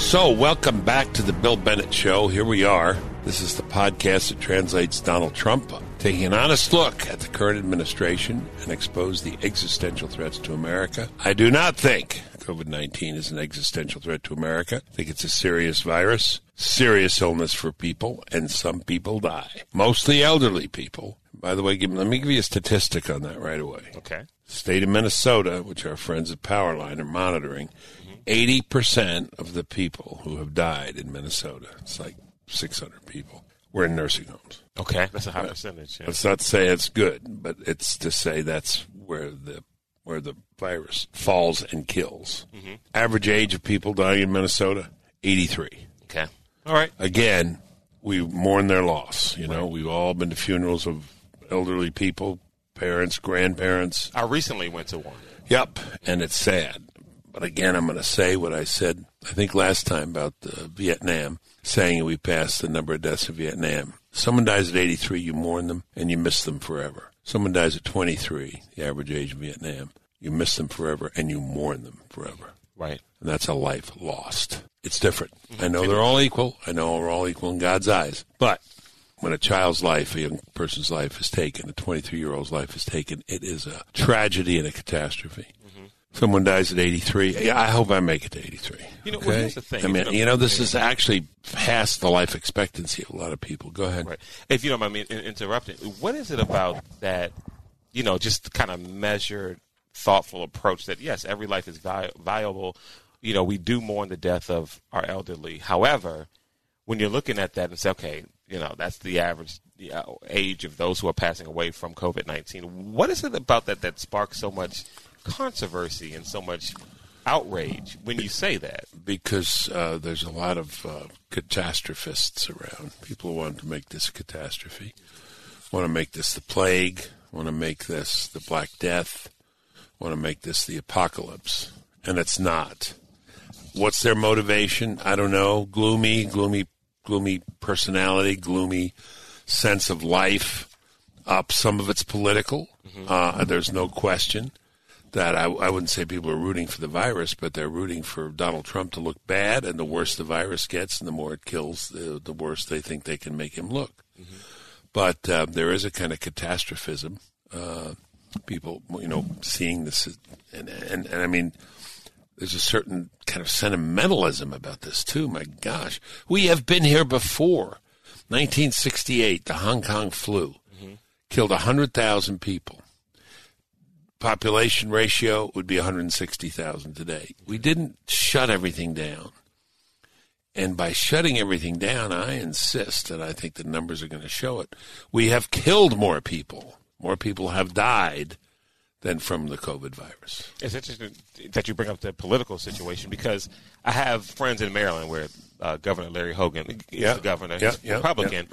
So, welcome back to the Bill Bennett Show. Here we are. This is the podcast that translates Donald Trump, taking an honest look at the current administration and expose the existential threats to America. I do not think COVID 19 is an existential threat to America. I think it's a serious virus, serious illness for people, and some people die. Mostly elderly people. By the way, give, let me give you a statistic on that right away. Okay. State of Minnesota, which our friends at Powerline are monitoring, 80% of the people who have died in Minnesota, it's like 600 people, were in nursing homes. Okay. That's a high percentage. Yeah. Let's not say it's good, but it's to say that's where the where the virus falls and kills. Mm-hmm. Average age of people dying in Minnesota, 83. Okay. All right. Again, we mourn their loss. You know, we've all been to funerals of elderly people, parents, grandparents. I recently went to one. Yep, and it's sad. But again, I'm going to say what I said, I think last time about uh, Vietnam, saying we passed the number of deaths in Vietnam. Someone dies at 83, you mourn them, and you miss them forever. Someone dies at 23, the average age of Vietnam. You miss them forever, and you mourn them forever. Right. And that's a life lost. It's different. I know they're all equal. I know we're all equal in God's eyes. But when a child's life, a young person's life is taken, a 23 year old's life is taken, it is a tragedy and a catastrophe. Someone dies at 83. Yeah, I hope I make it to 83. You know, well, here's the thing. I mean, you you know, this is actually past the life expectancy of a lot of people. Go ahead. Right. If you don't mind me interrupting, what is it about that, you know, just kind of measured, thoughtful approach that, yes, every life is vi- viable. You know, we do mourn the death of our elderly. However, when you're looking at that and say, okay, you know, that's the average yeah, age of those who are passing away from COVID 19, what is it about that that sparks so much controversy and so much outrage when you say that? because uh, there's a lot of uh, catastrophists around. People want to make this a catastrophe, want to make this the plague, want to make this the Black Death, want to make this the apocalypse, and it's not. What's their motivation? I don't know. Gloomy, gloomy, gloomy personality, gloomy sense of life. Up, some of it's political. Uh, there's no question that I, I wouldn't say people are rooting for the virus, but they're rooting for Donald Trump to look bad. And the worse the virus gets, and the more it kills, the, the worse they think they can make him look. But uh, there is a kind of catastrophism. Uh, people, you know, seeing this, and, and and I mean, there's a certain kind of sentimentalism about this too. My gosh, we have been here before. 1968, the Hong Kong flu killed 100,000 people population ratio would be 160,000 today. We didn't shut everything down. And by shutting everything down, I insist, and I think the numbers are going to show it, we have killed more people. More people have died than from the COVID virus. It's interesting that you bring up the political situation because I have friends in Maryland where uh, Governor Larry Hogan is Yeah. the governor, Yeah, he's yeah, Republican,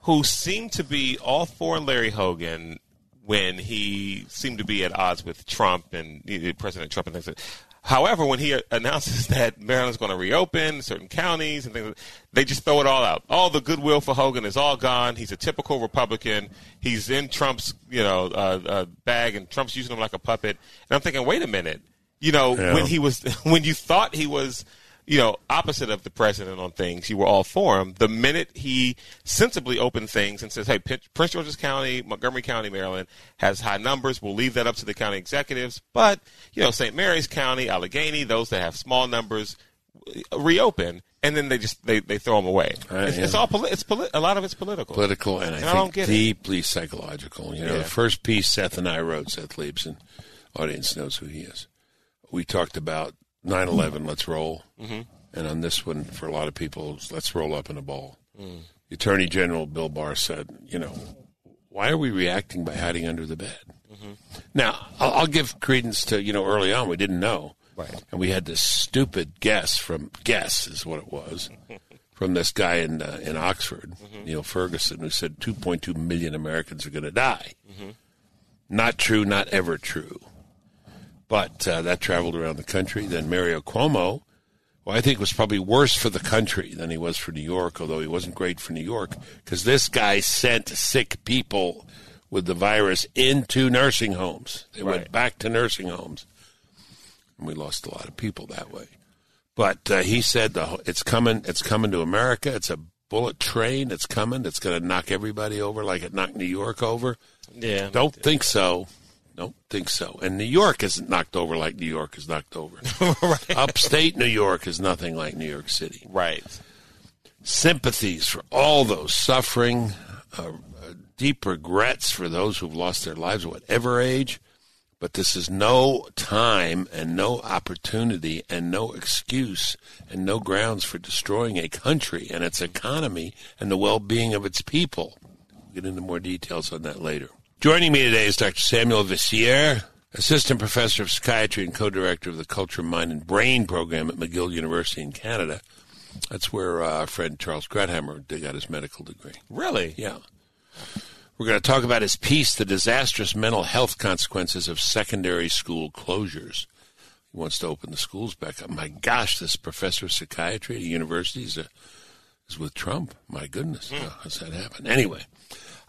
who seem to be all for Larry Hogan when he seemed to be at odds with Trump and President Trump and things. Like that. However, when he announces that Maryland's going to reopen certain counties and things, they just throw it all out. All the goodwill for Hogan is all gone. He's a typical Republican. He's in Trump's, you know, uh, uh, bag, and Trump's using him like a puppet. And I'm thinking, wait a minute. You know, Yeah. when he was, when you thought he was, you know, opposite of the president on things, you were all for him. The minute he sensibly opened things and says, "Hey, Prince George's County, Montgomery County, Maryland has high numbers. We'll leave that up to the county executives." But you know, St. Mary's County, Allegany, those that have small numbers, reopen, and then they just they, they throw them away. Uh, it's, yeah. it's all poli- it's poli- a lot of it's political. Political and I And I don't think get it. deeply psychological. You know, Yeah. the first piece Seth and I wrote, Seth Leibsohn, audience knows who he is. We talked about 9 11, let's roll. Mm-hmm. And on this one, for a lot of people, let's roll up in a ball. Mm. Attorney General Bill Barr said, you know, why are we reacting by hiding under the bed? Mm-hmm. Now, I'll, I'll give credence to, you know, early on, we didn't know. Right. And we had this stupid guess from, guess is what it was, from this guy in, uh, in Oxford, Neil Ferguson, who said 2.2 million Americans are going to die. Not true, not ever true. But uh, that traveled around the country. Then Mario Cuomo, who I think was probably worse for the country than he was for New York, although he wasn't great for New York, because this guy sent sick people with the virus into nursing homes. They went back to nursing homes. And we lost a lot of people that way. But uh, he said the, it's coming. It's coming to America. It's a bullet train. It's coming. It's going to knock everybody over like it knocked New York over. Yeah. Don't think so. Don't think so. And New York isn't knocked over like New York is knocked over. right. Upstate New York is nothing like New York City. Right. Sympathies for all those suffering, uh, uh, deep regrets for those who've lost their lives at whatever age. But this is no time and no opportunity and no excuse and no grounds for destroying a country and its economy and the well being of its people. We'll get into more details on that later. Joining me today is Dr. Samuel Veissiere, Assistant Professor of Psychiatry and Co-Director of the Culture, Mind, and Brain Program at McGill University in Canada. That's where uh, our friend Charles Krauthammer got his medical degree. Really? Yeah. We're going to talk about his piece, The Disastrous Mental Health Consequences of Secondary School Closures. He wants to open the schools back up. My gosh, this professor of psychiatry at a university is, a, is with Trump. My goodness, Hmm. how does that happen? Anyway,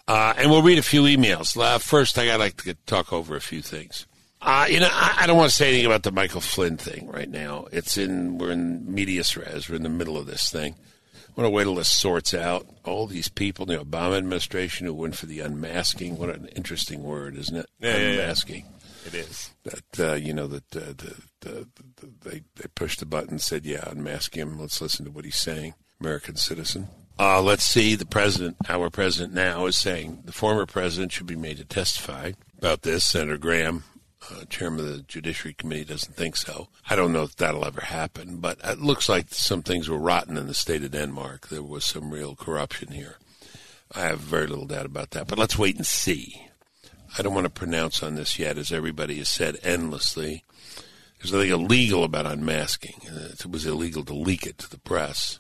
uh, and we'll read a few emails. Uh, first, I got like to get, talk over a few things. Uh, you know, I, I don't want to say anything about the Michael Flynn thing right now. It's in we're in medias res. We're in the middle of this thing. I want to wait till this sorts out. All these people, in the Obama administration, who went for the unmasking. What an interesting word, isn't it? Yeah, yeah, yeah. unmasking. It is. That uh, you know that uh, the, the, the, they they pushed the button, and said, "Yeah, unmask him. Let's listen to what he's saying." American citizen. Uh, let's see. The president, our president now, is saying the former president should be made to testify about this. Senator Graham, uh, chairman of the Judiciary Committee, doesn't think so. I don't know if that'll ever happen, but it looks like some things were rotten in the state of Denmark. There was some real corruption here. I have very little doubt about that, but let's wait and see. I don't want to pronounce on this yet, as everybody has said endlessly. There's nothing illegal about unmasking. Uh, It was illegal to leak it to the press.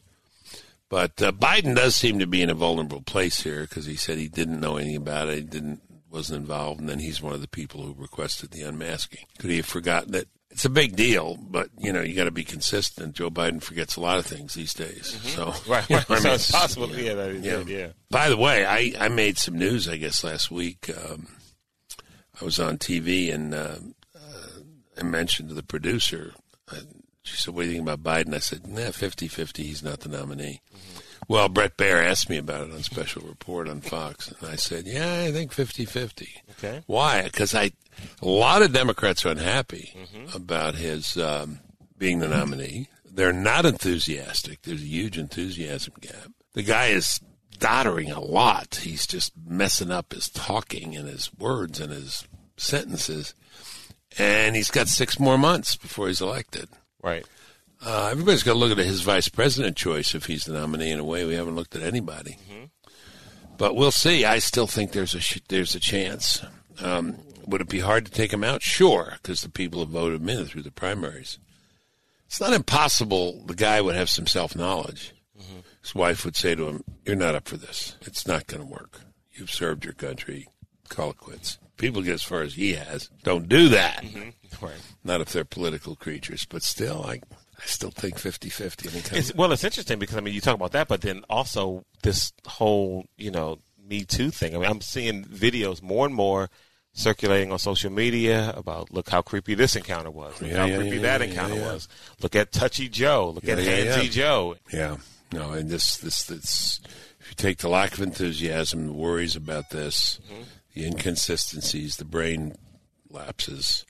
But uh, Biden does seem to be in a vulnerable place here because he said he didn't know anything about it, he didn't wasn't involved, and then he's one of the people who requested the unmasking. Could he have forgotten it? It's a big deal, but you know you got to be consistent. Joe Biden forgets a lot of things these days, so Right. you know, right. I mean, it's possible. Yeah. That yeah. yeah. By the way, I, I made some news, I guess, last week. Um, I was on TV and uh, uh, I mentioned to the producer, uh, she said, What do you think about Biden? I said, Nah, 50 50, he's not the nominee. Well, Bret Baier asked me about it on Special Report on Fox, and I said, Yeah, I think 50 50. Okay. Why? Because I, a lot of Democrats are unhappy about his um, being the nominee. They're not enthusiastic. There's a huge enthusiasm gap. The guy is doddering a lot. He's just messing up his talking and his words and his sentences. And he's got six more months before he's elected. Right. Uh, everybody's got to look at his vice president choice if he's the nominee. In a way, we haven't looked at anybody, but we'll see. I still think there's a sh- there's a chance. Um, would it be hard to take him out? Sure, because the people have voted him in through the primaries. It's not impossible. The guy would have some self knowledge. His wife would say to him, "You're not up for this. It's not going to work. You've served your country. Call it quits." People get as far as he has. Don't do that Right. not if they're political creatures, but still, I, I still think 50-50. I think well, it's interesting because I mean, you talk about that, but then also this whole you know Me Too thing. I mean, I'm seeing videos more and more circulating on social media about look how creepy this encounter was, look Yeah, how yeah, creepy yeah, that yeah, encounter yeah. was. Look at Touchy Joe. Look at Yeah, yeah, Handsy yeah. Joe. yeah, no, and this, this, this, if you take the lack of enthusiasm, the worries about this, Mm-hmm. The inconsistencies, the brain lapses,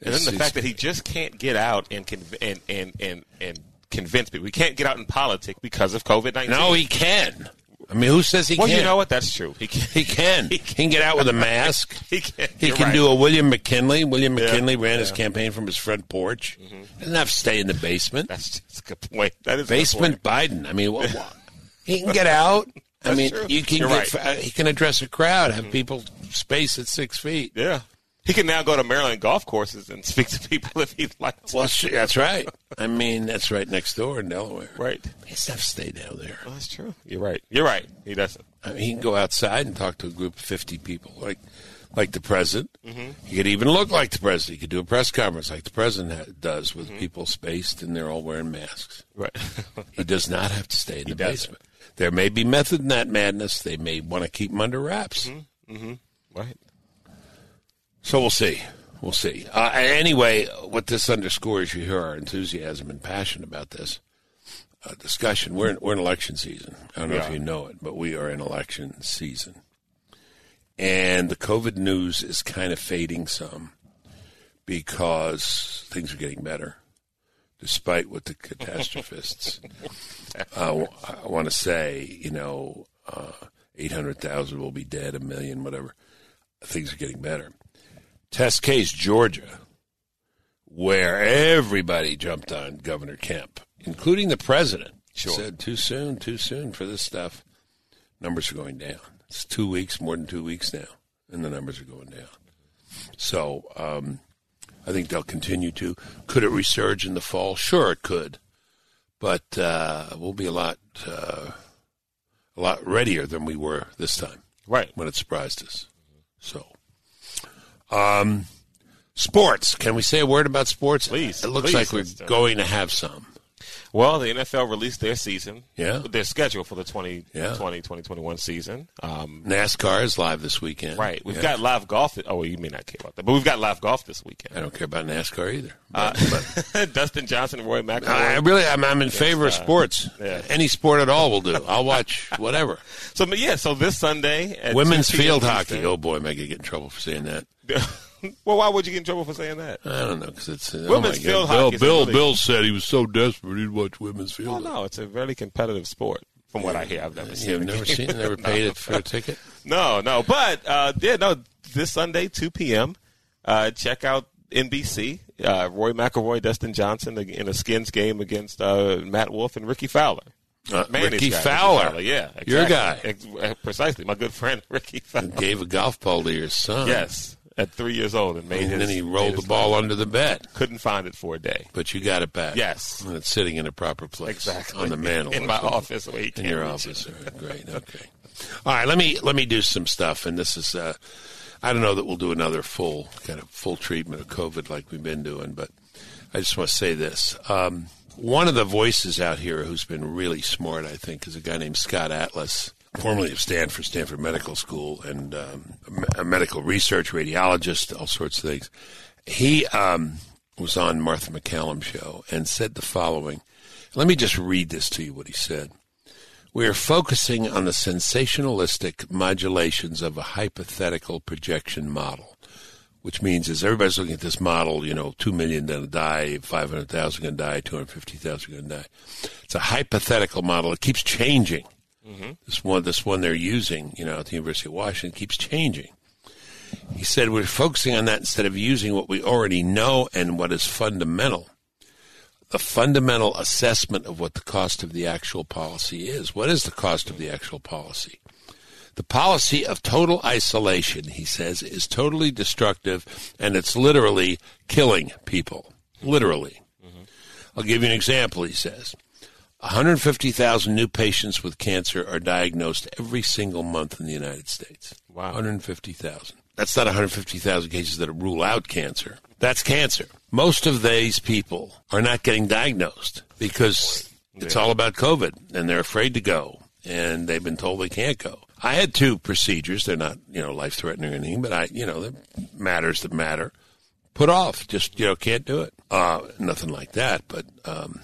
And then the fact that he just can't get out and conv- and, and, and, and convince people. We can't get out in politics because of COVID nineteen. no, he can. I mean, who says he well, can't? you know what? That's true. He can. He can. He can get out with a mask. He can. He You're can right. do a William McKinley. William Yeah, McKinley ran his campaign from his front porch. Mm-hmm. Doesn't have to stay in the basement. That's just a good point. That is basement Biden. I mean, what, what? he can get out. I mean, true. you can You're get, right. uh, he can address a crowd, have people space at six feet. Yeah. He can now go to Maryland golf courses and speak to people if he'd like to. Well, that's right. I mean, that's right next door in Delaware. right. He doesn't to stay down there. Well, that's true. You're right. You're right. He doesn't. I mean, he can go outside and talk to a group of fifty people, like like the president. Mm-hmm. He could even look like the president. He could do a press conference like the president ha- does, with people spaced and they're all wearing masks. Right. He does not have to stay in the doesn't. basement. There may be method in that madness. They may want to keep them under wraps. right. So we'll see. we'll see. Uh, anyway, what this underscores, you hear our enthusiasm and passion about this uh, discussion. We're in, we're in election season. I don't know Yeah. if you know it, but we are in election season. And the COVID news is kind of fading some because things are getting better, despite what the catastrophists uh, I want to say. You know, uh, 800,000 will be dead, a million, whatever. Things are getting better. Test case, Georgia, where everybody jumped on Governor Kemp, including the president. Sure. Said too soon, too soon for this stuff. Numbers are going down. It's two weeks, more than two weeks now, and the numbers are going down. So um, I think they'll continue to. Could it resurge in the fall? Sure, it could, but uh, we'll be a lot, uh, a lot readier than we were this time Right. when it surprised us. So, um, sports. Can we say a word about sports? Please, It looks please, like we're let's do it. going to have some. Well, the NFL released their season. Yeah. Their schedule for the 2020, Yeah. 2021 season. Um, NASCAR is live this weekend. right. We've Yeah. got live golf. Oh, you may not care about that, but we've got live golf this weekend. I don't care about NASCAR either. Uh, But, but Dustin Johnson Roy McIlroy. I really, I'm, I'm in favor of sports. yeah. Any sport at all will do. I'll watch whatever. so but yeah, so this Sunday at Women's field hockey. Oh boy, I gonna get in trouble for saying that? well, why would you get in trouble for saying that? I don't know because it's uh, Women's oh field hockey Bill, Bill, really- Bill said he was so desperate he'd watch women's Oh field. hockey. no, it's a very competitive sport. From what I hear, I've never seen. You've never seen, never paid it for a ticket. No, no, but uh, yeah, no. This Sunday, two p.m. Uh, check out NBC. Uh, Roy McIlroy, Dustin Johnson in a Skins game against uh, Matt Wolff and Rickie Fowler. Uh, Rickie guy, Fowler. yeah, Your exactly. Ex- uh, precisely. My good friend Rickie Fowler. gave a golf ball to your son. Yes, at three years old, and made And his. then he rolled the ball under the bed, Couldn't find it for a day. but you got it back. Yes. And it's sitting in a proper place. Exactly On the mantle. in my something. office. Where he In your office. Great. Okay. All right. Let me let me do some stuff, and this is. Uh, I don't know that we'll do another full kind of full treatment of COVID like we've been doing, but I just want to say this. Um, one of the voices out here who's been really smart, I think, is a guy named Scott Atlas, formerly of Stanford, Stanford Medical School, and um, a medical research radiologist, all sorts of things. He um, was on Martha MacCallum show and said the following. Let me just read this to you. What he said. We are focusing on the sensationalistic modulations of a hypothetical projection model, which means as everybody's looking at this model, you know, 2 million going to die, 500,000 going to die, 250,000 going to die. It's a hypothetical model. It keeps changing. Mm-hmm. This one, this one they're using, you know, at the University of Washington keeps changing. He said we're focusing on that instead of using what we already know and what is fundamental the fundamental assessment of what the cost of the actual policy is. What is the cost of the actual policy? The policy of total isolation, he says, is totally destructive and it's literally killing people. Literally. Mm-hmm. I'll give you an example, he says. 150,000 new patients with cancer are diagnosed every single month in the United States. Wow. 150,000. That's not 150,000 cases that rule out cancer. That's cancer. Most of these people are not getting diagnosed because it's all about COVID and they're afraid to go and they've been told they can't go. I had two procedures. They're not, you know, life threatening or anything, but I, you know, they're matters that matter. Put off. Just, you know, can't do it. Uh, nothing like that. But, um,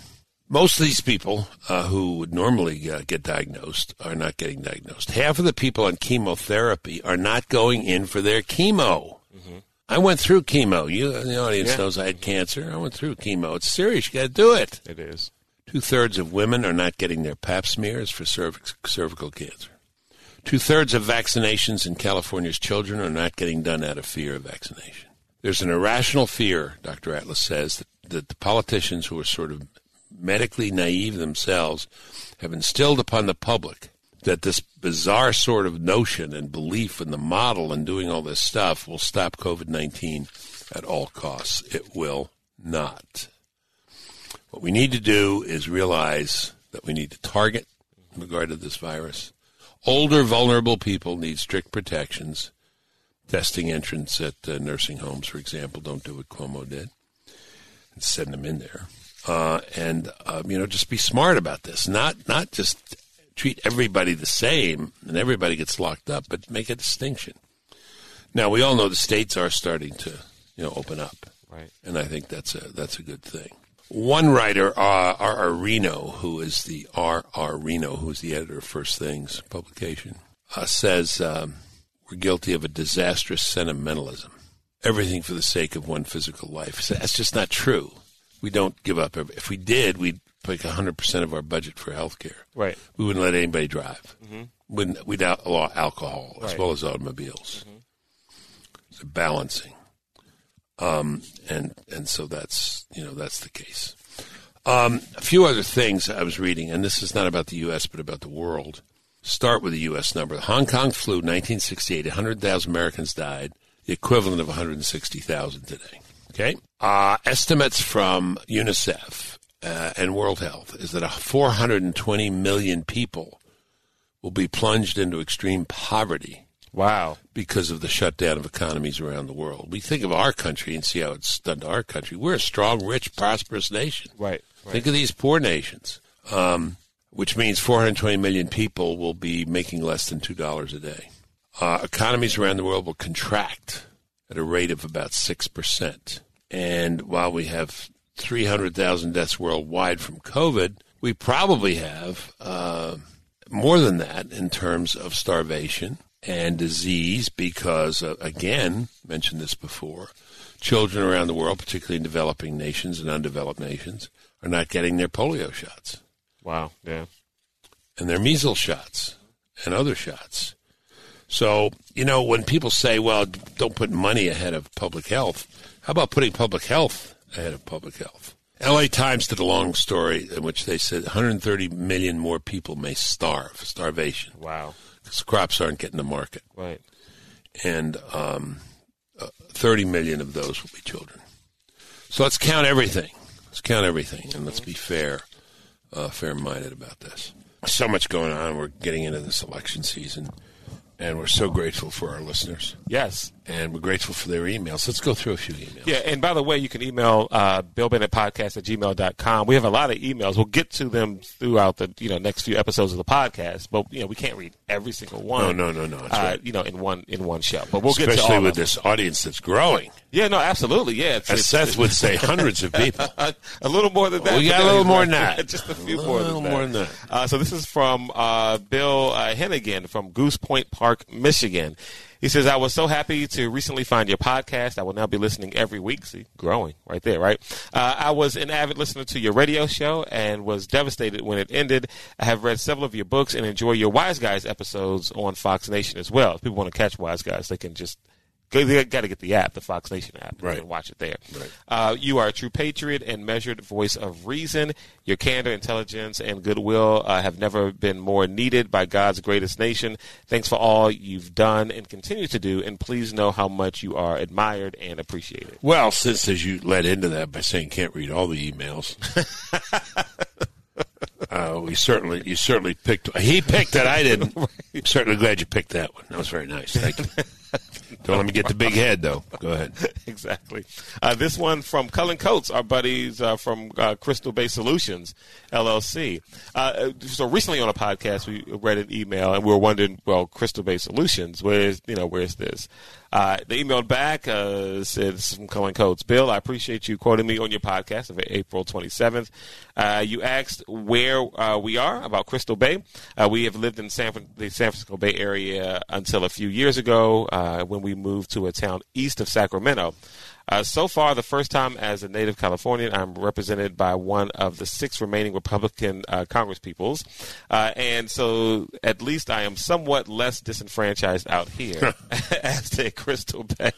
most of these people uh, who would normally uh, get diagnosed are not getting diagnosed. Half of the people on chemotherapy are not going in for their chemo. I went through chemo. You, the audience Yeah. knows I had cancer. I went through chemo. It's serious. You got to do it. It is. Two thirds of women are not getting their pap smears for cervix, cervical cancer. Two thirds of vaccinations in California's children are not getting done out of fear of vaccination. There's an irrational fear, Dr. Atlas says, that, that the politicians who are sort of medically naive themselves have instilled upon the public that this bizarre sort of notion and belief in the model and doing all this stuff will stop COVID 19 at all costs. It will not. What we need to do is realize that we need to target in regard to this virus. Older, vulnerable people need strict protections. Testing entrance at uh, nursing homes, for example, don't do what Cuomo did and send them in there. Uh, and um, you know, just be smart about this. Not not just treat everybody the same and everybody gets locked up, but make a distinction. Now we all know the states are starting to you know, open up. Right. And I think that's a that's a good thing. One writer, uh, R. R. Reno, who is the R. R. Reno, who's the editor of First Things publication, uh, says um, we're guilty of a disastrous sentimentalism. Everything for the sake of one physical life. So that's just not true. We don't give up. If we did, we'd pick 100% of our budget for health care. Right. We wouldn't let anybody drive. Mm-hmm. Wouldn't, we'd outlaw alcohol as Right. well as automobiles. It's a balancing. Um, and, and so that's, you know, that's the case. Um, a few other things I was reading, and this is not about the U.S., but about the world. Start with the U.S. number. The Hong Kong flu, 1968, 100,000 Americans died, the equivalent of 160,000 today. Okay? Uh, estimates from UNICEF uh, and World Health is that 420 million people will be plunged into extreme poverty Wow. because of the shutdown of economies around the world. We think of our country and see how it's done to our country. We're a strong, rich, prosperous nation. Right. Right. Think of these poor nations, um, which means 420 million people will be making less than $2 a day. Uh, economies around the world will contract at a rate of about 6%. And while we have 300,000 deaths worldwide from COVID, we probably have uh, more than that in terms of starvation and disease because, uh, again, mentioned this before, children around the world, particularly in developing nations and undeveloped nations, are not getting their polio shots Wow. Yeah. and their measles shots and other shots. So, you know, when people say, well, don't put money ahead of public health, how about putting public health ahead of public health? LA Times did a long story in which they said 130 million more people may starve, starvation, Wow. because crops aren't getting to market. Right. And um, uh, 30 million of those will be children. So let's count everything. Let's count everything, and let's be fair, uh, fair-minded about this. So much going on. We're getting into this election season, and we're so grateful for our listeners, Yes. And we're grateful for their emails. Let's go through a few emails. Yeah, and by the way, you can email uh, billbennettpodcast at gmail.com. We have a lot of emails. We'll get to them throughout the you know next few episodes of the podcast, but you know we can't read every single one. No, no, no, no. Uh, right. you know, in one in one show, but we'll get to Especially all with of them. this audience that's growing. Yeah, no, absolutely. Yeah, it's, As it's- Seth would say, hundreds of people. a, little more than that. We got a little more than that. Just a few A more than that. A little that. more than that. Uh, so this is from uh, Bill uh, Hennigan from Grosse Pointe Park, Michigan. He says, I was so happy to recently find your podcast. I will now be listening every week. See, growing right there, right? Uh, I was an avid listener to your radio show and was devastated when it ended. I have read several of your books and enjoy your Wise Guys episodes on Fox Nation as well. If people want to catch Wise Guys, they can just they got to get the app, the Fox Nation app, Right. and watch it there. Right. Uh, you are a true patriot and measured voice of reason. Your candor, intelligence, and goodwill uh, have never been more needed by God's greatest nation. Thanks for all you've done and continue to do, and please know how much you are admired and appreciated. Well, since as you led into that by saying can't read all the emails, uh, we certainly you certainly picked. He picked it. I didn't. I'm certainly glad you picked that one. That was very nice. Thank you. Don't let me get the big head though. Go ahead. exactly. Uh, this one from Cullen Coates, our buddies uh, from uh, Crystal Bay Solutions LLC. Uh, so recently on a podcast, we read an email and we were wondering, well, Crystal Bay Solutions, where's you know where's this? Uh, they emailed back, uh, said from Cullen Coates. Bill, I appreciate you quoting me on your podcast of April 27th. Uh, you asked where uh, we are about Crystal Bay. Uh, we have lived in San, the San Francisco Bay Area until a few years ago uh, when we moved to a town east of Sacramento. Uh, so far, the first time as a native Californian, I'm represented by one of the six remaining Republican uh, Congresspeoples. Uh, and so at least I am somewhat less disenfranchised out here as to Crystal Bay.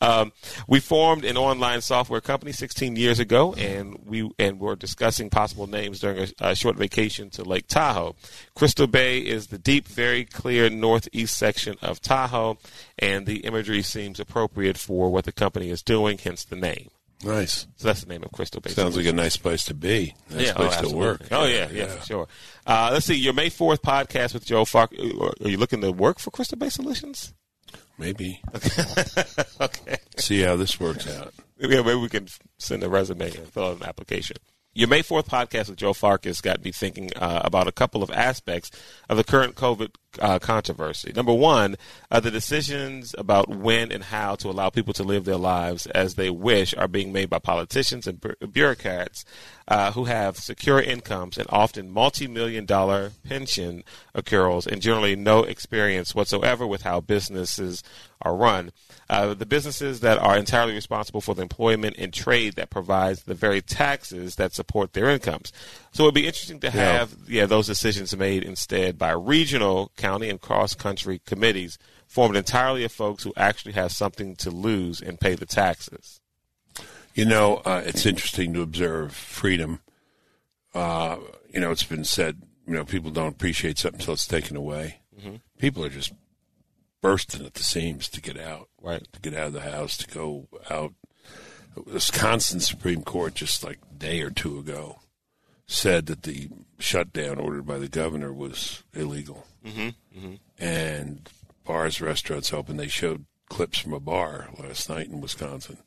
Um, we formed an online software company 16 years ago, and we and we're discussing possible names during a, a short vacation to Lake Tahoe. Crystal Bay is the deep, very clear northeast section of Tahoe, and the imagery seems appropriate for what the company is doing, hence the name. Nice. So that's the name of Crystal Bay. Sounds like a nice place to be. Nice yeah, place oh, to work. Oh yeah, yeah, for sure. Uh, let's see, your May fourth podcast with Joe Fark. Are you looking to work for Crystal Bay Solutions? Maybe. okay. See how this works out. Yeah, maybe we can send a resume and fill out an application. Your May 4th podcast with Joe Farkas got me thinking uh, about a couple of aspects of the current COVID uh, controversy. Number one, uh, the decisions about when and how to allow people to live their lives as they wish are being made by politicians and bureaucrats uh, who have secure incomes and often multi-million dollar pension accruals and generally no experience whatsoever with how businesses are run. Uh, the businesses that are entirely responsible for the employment and trade that provides the very taxes that support their incomes. So it would be interesting to have yeah. yeah those decisions made instead by regional, county, and cross country committees formed entirely of folks who actually have something to lose and pay the taxes. You know, uh, it's interesting to observe freedom. Uh, you know, it's been said, you know, people don't appreciate something until it's taken away. Mm-hmm. People are just bursting at the seams to get out, right? To get out of the house, to go out. Wisconsin Supreme Court just like a day or two ago said that the shutdown ordered by the governor was illegal, mm-hmm. Mm-hmm. and bars, restaurants open. They showed clips from a bar last night in Wisconsin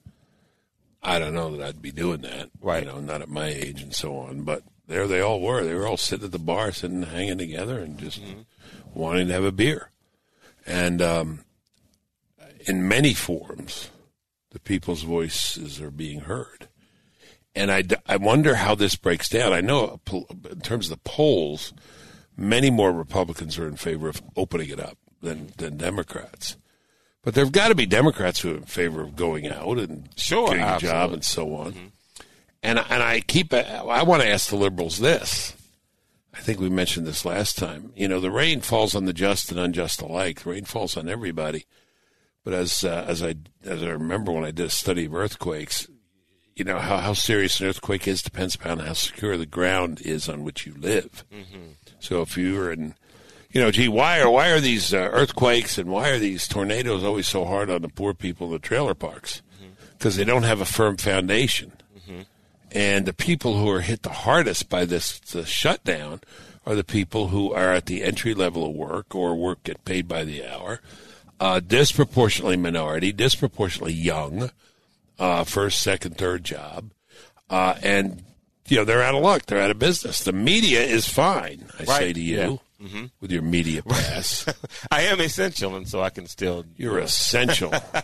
I don't know that I'd be doing that. Right. You know, not at my age and so on. But there they all were. They were all sitting at the bar, sitting, hanging together, and just mm-hmm. wanting to have a beer. And um, in many forms, the people's voices are being heard. And I, I wonder how this breaks down. I know in terms of the polls, many more Republicans are in favor of opening it up than, than Democrats. But there've got to be Democrats who are in favor of going out and sure, getting absolutely. a job and so on. Mm-hmm. And and I keep I want to ask the liberals this. I think we mentioned this last time. You know, the rain falls on the just and unjust alike. The rain falls on everybody. But as uh, as I as I remember when I did a study of earthquakes, you know how how serious an earthquake is depends upon how secure the ground is on which you live. Mm-hmm. So if you are in you know, gee, why are why are these uh, earthquakes and why are these tornadoes always so hard on the poor people in the trailer parks? Because mm-hmm. they don't have a firm foundation, mm-hmm. and the people who are hit the hardest by this shutdown are the people who are at the entry level of work or work get paid by the hour, uh, disproportionately minority, disproportionately young, uh, first, second, third job, uh, and you know they're out of luck. They're out of business. The media is fine. I right. say to you. Yeah mm-hmm. with your media pass. I am essential, and so I can still. You're essential.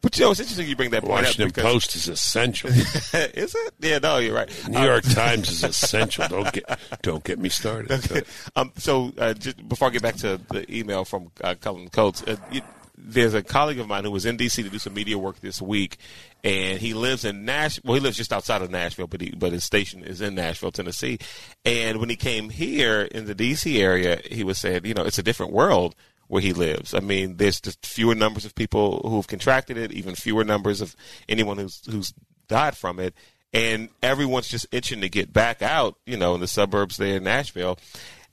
but you know, it's interesting you bring that point Washington up. Washington Post is essential. is it? Yeah, no, you're right. New um, York Times is essential. Don't get don't get me started. Okay. Um, so uh, just before I get back to the email from uh, Cullen Coates. Uh, you, there's a colleague of mine who was in D.C. to do some media work this week, and he lives in Nashville. Well, he lives just outside of Nashville, but he, but his station is in Nashville, Tennessee. And when he came here in the D.C. area, he was saying, you know, it's a different world where he lives. I mean, there's just fewer numbers of people who've contracted it, even fewer numbers of anyone who's who's died from it, and everyone's just itching to get back out, you know, in the suburbs there in Nashville.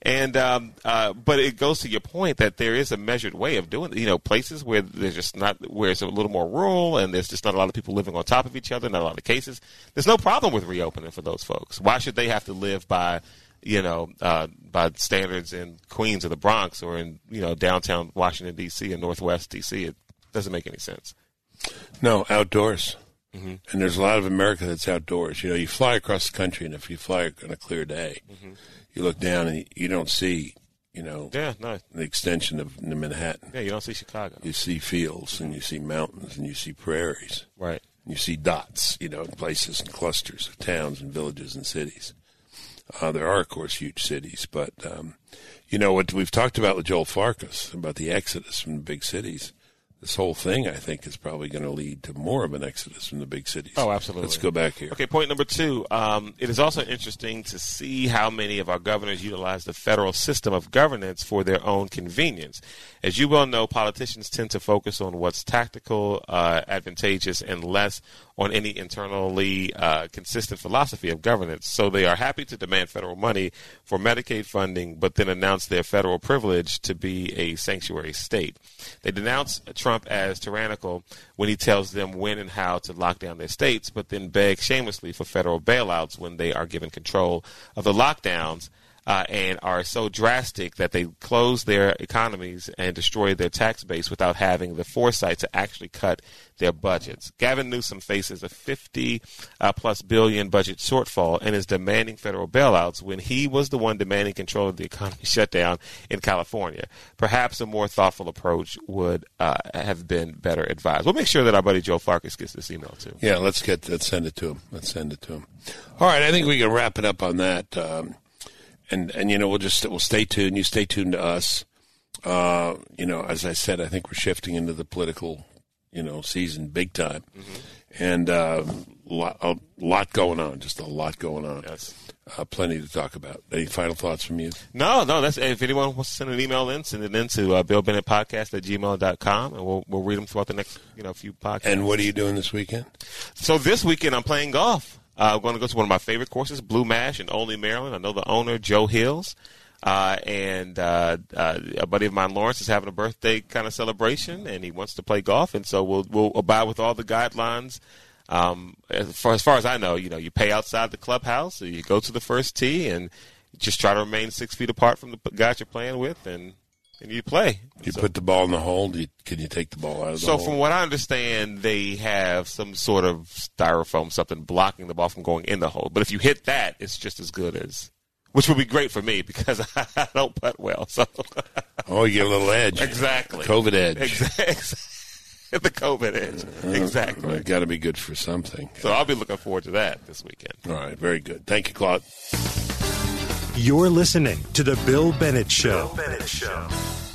And um, uh, but it goes to your point that there is a measured way of doing. You know, places where there's just not where it's a little more rural and there's just not a lot of people living on top of each other, not a lot of cases. There's no problem with reopening for those folks. Why should they have to live by you know, uh, by standards in Queens or the Bronx or in, you know, downtown Washington, D.C. and Northwest D.C. It doesn't make any sense. No, outdoors. Mm-hmm. And there's a lot of America that's outdoors. You know, you fly across the country, and if you fly on a clear day, mm-hmm you look down and you don't see, you know, yeah, no. the extension of Manhattan. Yeah, you don't see Chicago. You see fields and you see mountains and you see prairies. Right. You see dots, you know, in places and clusters of towns and villages and cities. Uh, there are, of course, huge cities, but um, you know what we've talked about with Joel Farkas about the exodus from the big cities this whole thing, I think, is probably going to lead to more of an exodus from the big cities. Oh, absolutely. Let's go back here. Okay, point number two. Um, it is also interesting to see how many of our governors utilize the federal system of governance for their own convenience. As you well know, politicians tend to focus on what's tactical, uh, advantageous, and less on any internally uh, consistent philosophy of governance. So they are happy to demand federal money for Medicaid funding, but then announce their federal privilege to be a sanctuary state. They denounce Trump as tyrannical when he tells them when and how to lock down their states, but then beg shamelessly for federal bailouts when they are given control of the lockdowns uh, and are so drastic that they close their economies and destroy their tax base without having the foresight to actually cut their budgets. Gavin Newsom faces a 50 uh, plus billion budget shortfall and is demanding federal bailouts when he was the one demanding control of the economy shutdown in California. Perhaps a more thoughtful approach would uh, have been better advised. We'll make sure that our buddy Joe Farkas gets this email too. Yeah, let's get let's send it to him. Let's send it to him. All right, I think we can wrap it up on that. Um, and and you know we'll just we'll stay tuned. You stay tuned to us. Uh, you know, as I said, I think we're shifting into the political, you know, season big time, mm-hmm. and uh, lot, a lot going on. Just a lot going on. Yes. Uh, plenty to talk about. Any final thoughts from you? No, no. That's if anyone wants to send an email in, send it in to uh, Bill Bennett Podcast at gmail.com, and we'll we'll read them throughout the next you know few podcasts. And what are you doing this weekend? So this weekend I'm playing golf. Uh, I'm going to go to one of my favorite courses, Blue Mash in Olney, Maryland. I know the owner, Joe Hills. Uh, and uh, uh, a buddy of mine, Lawrence, is having a birthday kind of celebration, and he wants to play golf, and so we'll we'll abide with all the guidelines. Um, as far as far as I know, you know, you pay outside the clubhouse, you go to the first tee, and just try to remain six feet apart from the guys you're playing with, and and you play. You so, put the ball in the hole. You, can you take the ball out of the so hole? So, from what I understand, they have some sort of styrofoam, something blocking the ball from going in the hole. But if you hit that, it's just as good as, which would be great for me because I don't putt well. So, oh, you get a little edge. Exactly. COVID edge. Exactly. the COVID edge. Uh, exactly. Got to be good for something. So I'll be looking forward to that this weekend. All right. Very good. Thank you, Claude. You're listening to the Bill Bennett Show. Bill Bennett Show.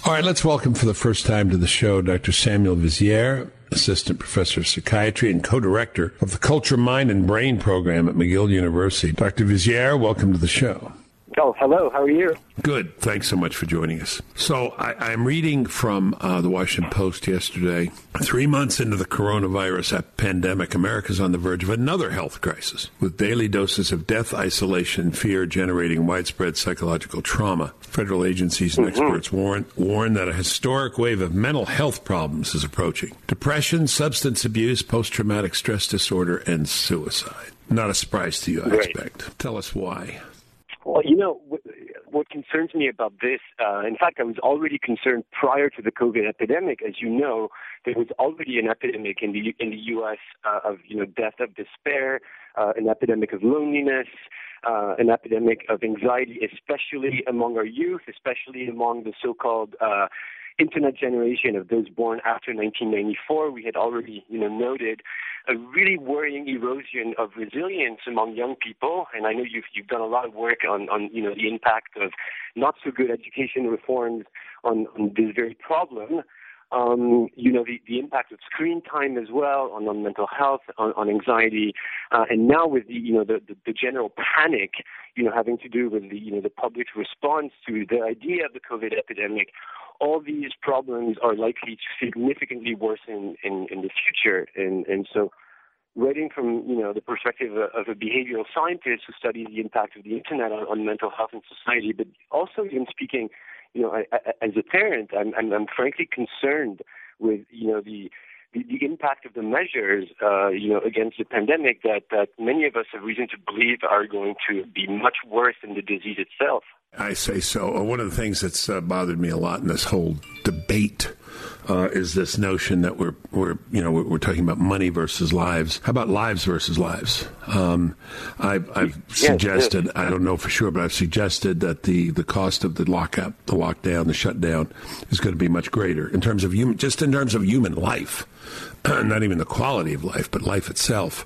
All right, let's welcome for the first time to the show Dr. Samuel Veissiere, Assistant Professor of Psychiatry and Co-Director of the Culture, Mind, and Brain Program at McGill University. Dr. Veissiere, welcome to the show. Oh, hello. How are you? Good. Thanks so much for joining us. So, I, am reading from uh, the Washington Post yesterday. Three months into the coronavirus pandemic, America's on the verge of another health crisis, with daily doses of death, isolation, and fear generating widespread psychological trauma. Federal agencies and mm-hmm. experts warn, warn that a historic wave of mental health problems is approaching depression, substance abuse, post traumatic stress disorder, and suicide. Not a surprise to you, I expect. Tell us why. Well, you know, what, concerns me about this, uh, in fact, I was already concerned prior to the COVID epidemic. As you know, there was already an epidemic in the in the U.S. Uh, of you know death of despair, uh, an epidemic of loneliness, uh, an epidemic of anxiety, especially among our youth, especially among the so-called uh, internet generation of those born after 1994. We had already you know noted a really worrying erosion of resilience among young people. And I know you've you've done a lot of work on on you know the impact of not so good education reforms on, on this very problem. Um, you know the, the impact of screen time as well on, on mental health, on, on anxiety, uh, and now with the you know the, the, the general panic, you know having to do with the you know the public response to the idea of the COVID epidemic, all these problems are likely to significantly worsen in, in the future. And, and so, writing from you know the perspective of a behavioral scientist who studies the impact of the internet on, on mental health and society, but also even speaking, you know, I, I, as a parent, I'm, I'm, I'm frankly concerned with you know the the, the impact of the measures, uh, you know, against the pandemic that, that many of us have reason to believe are going to be much worse than the disease itself. I say so. One of the things that's uh, bothered me a lot in this whole debate uh, is this notion that we're we're you know we're, we're, talking about money versus lives. How about lives versus lives? Um, I've, I've suggested I don't know for sure, but I've suggested that the, the cost of the lockup, the lockdown, the shutdown is going to be much greater in terms of human, just in terms of human life. not even the quality of life, but life itself,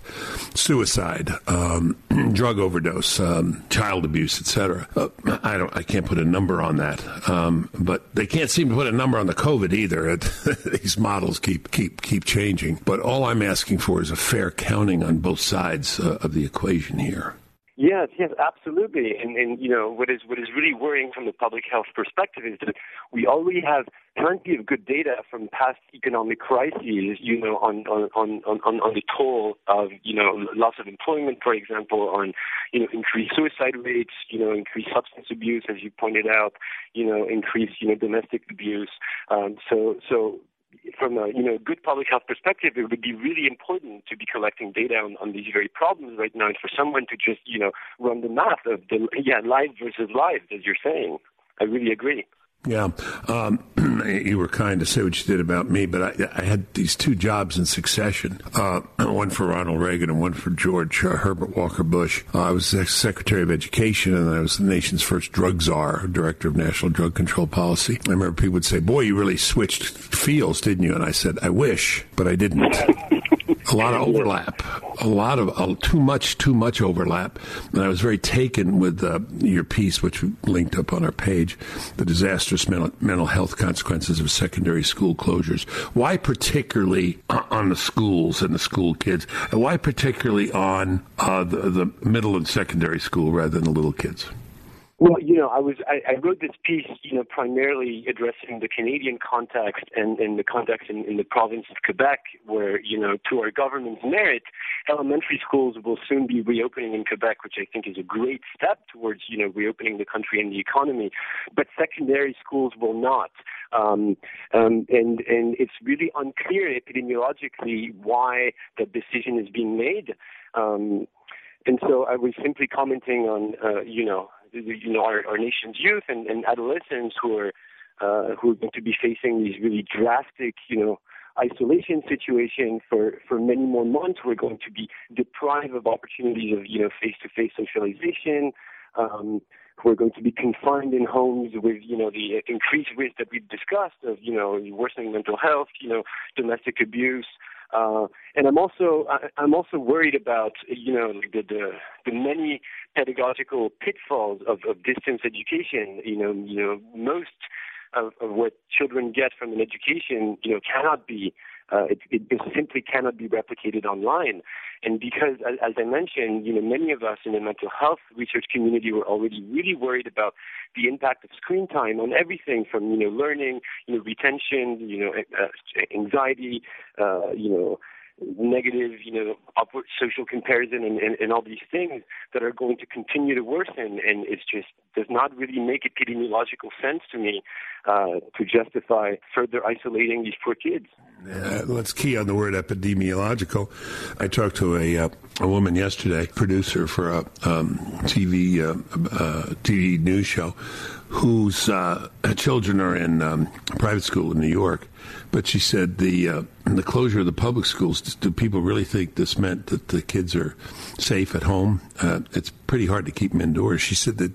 suicide, um, drug overdose, um, child abuse, etc. Uh, I don't, I can't put a number on that, um, but they can't seem to put a number on the COVID either. These models keep keep keep changing. But all I'm asking for is a fair counting on both sides uh, of the equation here. Yes, yes, absolutely. And and you know what is what is really worrying from the public health perspective is that we already have plenty of good data from past economic crises, you know, on on on on, on the toll of you know loss of employment, for example, on you know increased suicide rates, you know, increased substance abuse, as you pointed out, you know, increased you know domestic abuse. Um, so so from a you know good public health perspective, it would be really important to be collecting data on, on these very problems right now, and for someone to just you know run the math of the yeah live versus live, as you're saying. I really agree. Yeah, um, you were kind to say what you did about me, but I, I had these two jobs in succession uh, one for Ronald Reagan and one for George uh, Herbert Walker Bush. Uh, I was Secretary of Education and I was the nation's first drug czar, Director of National Drug Control Policy. I remember people would say, Boy, you really switched fields, didn't you? And I said, I wish, but I didn't. a lot of overlap, a lot of uh, too much, too much overlap. And I was very taken with uh, your piece, which we linked up on our page, the disastrous mental, mental health consequences of secondary school closures. Why particularly on the schools and the school kids, and why particularly on uh, the, the middle and secondary school rather than the little kids? Well, you know, I was I, I wrote this piece, you know, primarily addressing the Canadian context and, and the context in, in the province of Quebec, where you know, to our government's merit, elementary schools will soon be reopening in Quebec, which I think is a great step towards you know reopening the country and the economy. But secondary schools will not, um, um, and and it's really unclear epidemiologically why that decision is being made. Um, and so I was simply commenting on, uh, you know, you know our, our nation's youth and, and adolescents who are uh, who are going to be facing these really drastic, you know, isolation situation for, for many more months. We're going to be deprived of opportunities of, you know, face-to-face socialization. Um, we're going to be confined in homes with, you know, the increased risk that we've discussed of, you know, worsening mental health, you know, domestic abuse. Uh, and I'm also I, I'm also worried about you know the the, the many pedagogical pitfalls of, of distance education. You know you know most of, of what children get from an education you know cannot be uh, it, it, simply cannot be replicated online. And because, as, I mentioned, you know, many of us in the mental health research community were already really worried about the impact of screen time on everything from, you know, learning, you know, retention, you know, anxiety, uh, you know, negative, you know, upward social comparison and, and, and all these things that are going to continue to worsen. And it just does not really make epidemiological sense to me uh, to justify further isolating these poor kids. Uh, let's key on the word epidemiological. I talked to a, uh, a woman yesterday, producer for a um, TV uh, uh TV news show, whose uh, children are in um, private school in New York, but she said the the closure of the public schools. Do people really think this meant that the kids are safe at home? Uh, it's pretty hard to keep them indoors. She said that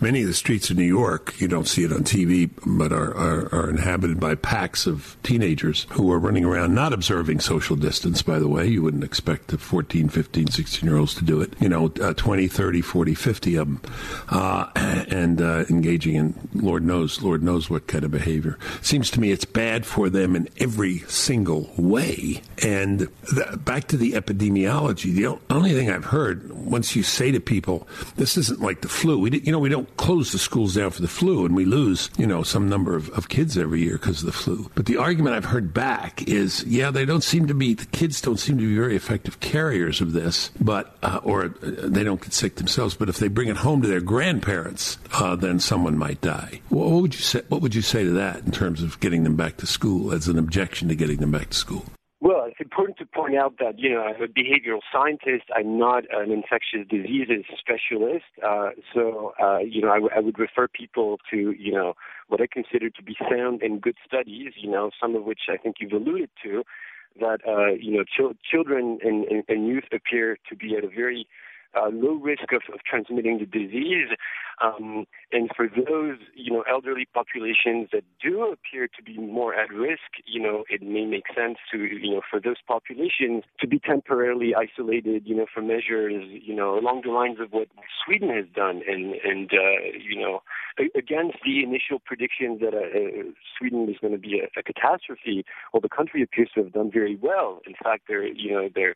many of the streets of New York, you don't see it on TV, but are, are, are inhabited by packs of teenagers who are running around not observing social distance, by the way. You wouldn't expect the 14, 15, 16 year olds to do it. You know, uh, 20, 30, 40, 50 of them, uh, and uh, engaging in Lord knows, Lord knows what kind of behavior. Seems to me it's bad for them in every single way. And the, back to the epidemiology, the only thing I've heard once you say to people, this isn't like the flu. We, you know, we don't close the schools down for the flu, and we lose, you know, some number of, of kids every year because of the flu. But the argument I've heard back is, yeah, they don't seem to be the kids don't seem to be very effective carriers of this, but uh, or uh, they don't get sick themselves. But if they bring it home to their grandparents, uh, then someone might die. What, what would you say? What would you say to that in terms of getting them back to school as an objection to getting them back to school? Well, it's important to point out that, you know, I'm a behavioral scientist. I'm not an infectious diseases specialist. Uh, so, uh, you know, I, w- I would refer people to, you know, what I consider to be sound and good studies, you know, some of which I think you've alluded to, that, uh, you know, ch- children and, and, and youth appear to be at a very uh, low risk of, of transmitting the disease. Um, and for those, you know, elderly populations that do appear to be more at risk, you know, it may make sense to, you know, for those populations to be temporarily isolated, you know, for measures, you know, along the lines of what Sweden has done, and and uh, you know, against the initial predictions that uh, uh, Sweden was going to be a, a catastrophe, well, the country appears to have done very well. In fact, they're, you know, they're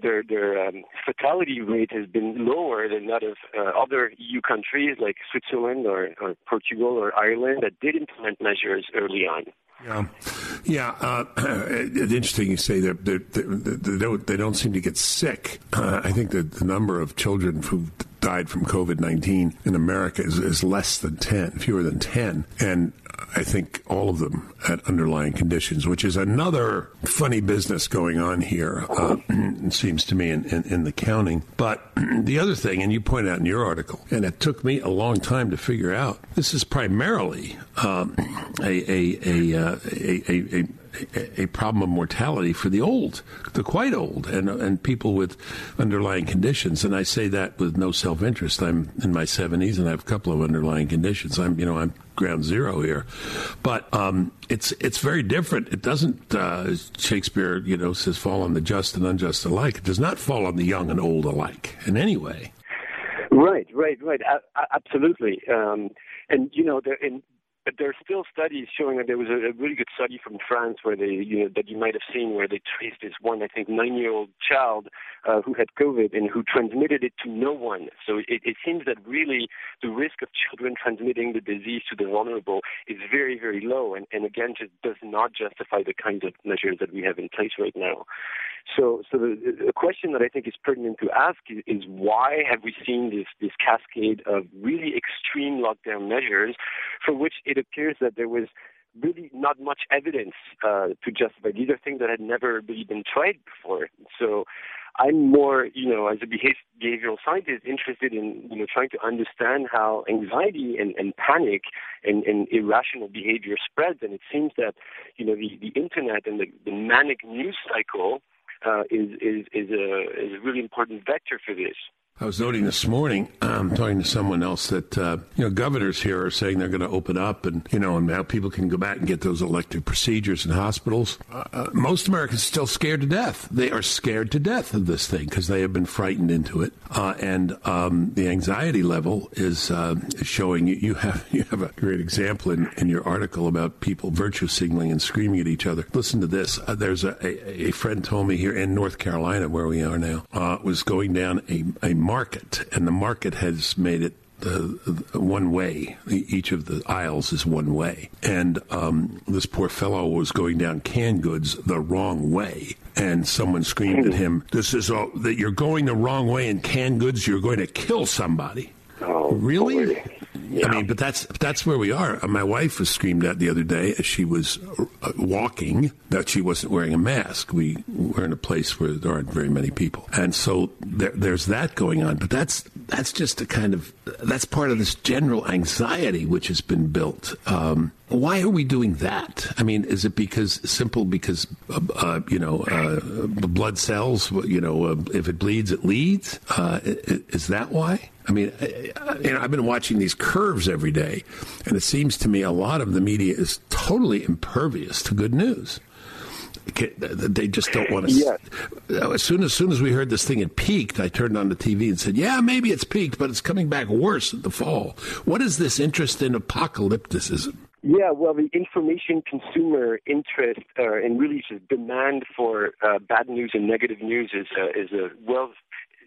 their their um, fatality rate has been lower than that of uh, other EU countries like Switzerland or, or Portugal or Ireland that did implement measures early on. Yeah, yeah. Uh, it's interesting you say that they, they, they, don't they don't seem to get sick. Uh, I think that the number of children who died from COVID nineteen in America is, is less than ten, fewer than ten, and I think all of them had underlying conditions, which is another funny business going on here, uh, it seems to me, in, in, in, the counting. But the other thing, and you point out in your article, and it took me a long time to figure out, this is primarily um, a, a, a, uh, a, a a, problem of mortality for the old, the quite old, and and people with underlying conditions. And I say that with no self interest. I'm in my 70s and I have a couple of underlying conditions. I'm you know I'm ground zero here, but um, it's it's very different. It doesn't uh, Shakespeare you know says fall on the just and unjust alike. It does not fall on the young and old alike in any way. Right, right, right. absolutely. Um, and you know, there, in but there are still studies showing that there was a, a really good study from France where they, you know, that you might have seen where they traced this one, I think, nine-year-old child uh, who had COVID and who transmitted it to no one. So it, it seems that really the risk of children transmitting the disease to the vulnerable is very, very low, and, and again, just does not justify the kinds of measures that we have in place right now. So, so the, the question that I think is pertinent to ask is, is why have we seen this this cascade of really extreme lockdown measures, for which it appears that there was really not much evidence uh, to justify. These are things that had never really been tried before. So I'm more, you know, as a behavioral scientist, interested in, you know, trying to understand how anxiety and, and panic and, and irrational behavior spreads. And it seems that, you know, the, the internet and the, the manic news cycle uh, is, is, is, a, is a really important vector for this. I was noting this morning, um, talking to someone else, that uh, you know governors here are saying they're going to open up, and you know, and now people can go back and get those elective procedures in hospitals. Uh, uh, most Americans are still scared to death. They are scared to death of this thing because they have been frightened into it, uh, and um, the anxiety level is, uh, showing. You, have you have a great example in, in your article about people virtue signaling and screaming at each other. Listen to this. Uh, there's a, a, a, friend told me here in North Carolina, where we are now, was going down a, a market, and the market has made it the, one way. Each of the aisles is one way. And um, this poor fellow was going down canned goods the wrong way. And someone screamed at him, "This is all, that you're going the wrong way in canned goods. You're going to kill somebody." Oh, really? Boy. Yeah. I mean, but that's that's where we are. My wife was screamed at the other day as she was uh, walking that she wasn't wearing a mask. We were in a place where there aren't very many people, and so there, there's that going on. But that's that's just a kind of that's part of this general anxiety which has been built. Um, why are we doing that? I mean, is it because simple because uh, uh, you know uh, blood sells? You know, uh, if it bleeds, it leads. Uh, is that why? I mean, you know, I've been watching these curves every day, and it seems to me a lot of the media is totally impervious to good news. They just don't want to. Yes. As soon as soon as we heard this thing had peaked, I turned on the TV and said, "Yeah, maybe it's peaked, but it's coming back worse in the fall." What is this interest in apocalypticism? Yeah, well, the information consumer interest uh, and really just demand for uh, bad news and negative news is uh, is a well